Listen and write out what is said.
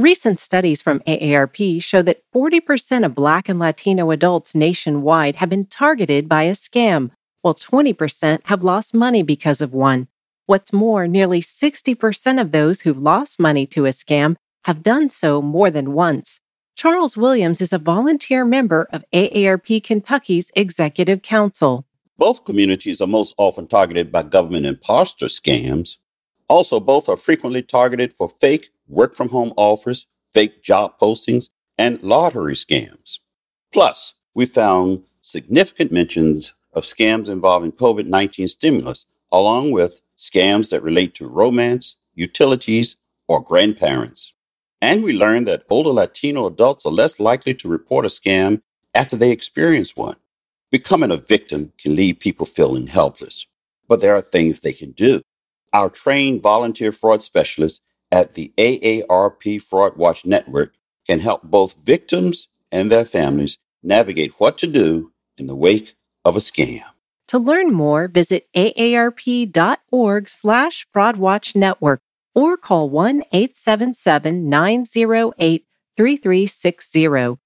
Recent studies from AARP show that 40% of Black and Latino adults nationwide have been targeted by a scam, while 20% have lost money because of one. What's more, nearly 60% of those who've lost money to a scam have done so more than once. Charles Williams is a volunteer member of AARP Kentucky's Executive Council. Both communities are most often targeted by government imposter scams. Also, both are frequently targeted for fake work from home offers, fake job postings, and lottery scams. Plus, we found significant mentions of scams involving COVID 19 stimulus, along with scams that relate to romance, utilities, or grandparents. And we learned that older Latino adults are less likely to report a scam after they experience one. Becoming a victim can leave people feeling helpless, but there are things they can do. Our trained volunteer fraud specialists at the AARP Fraud Watch Network can help both victims and their families navigate what to do in the wake of a scam. To learn more, visit aarp.org slash fraudwatchnetwork or call 1-877-908-3360.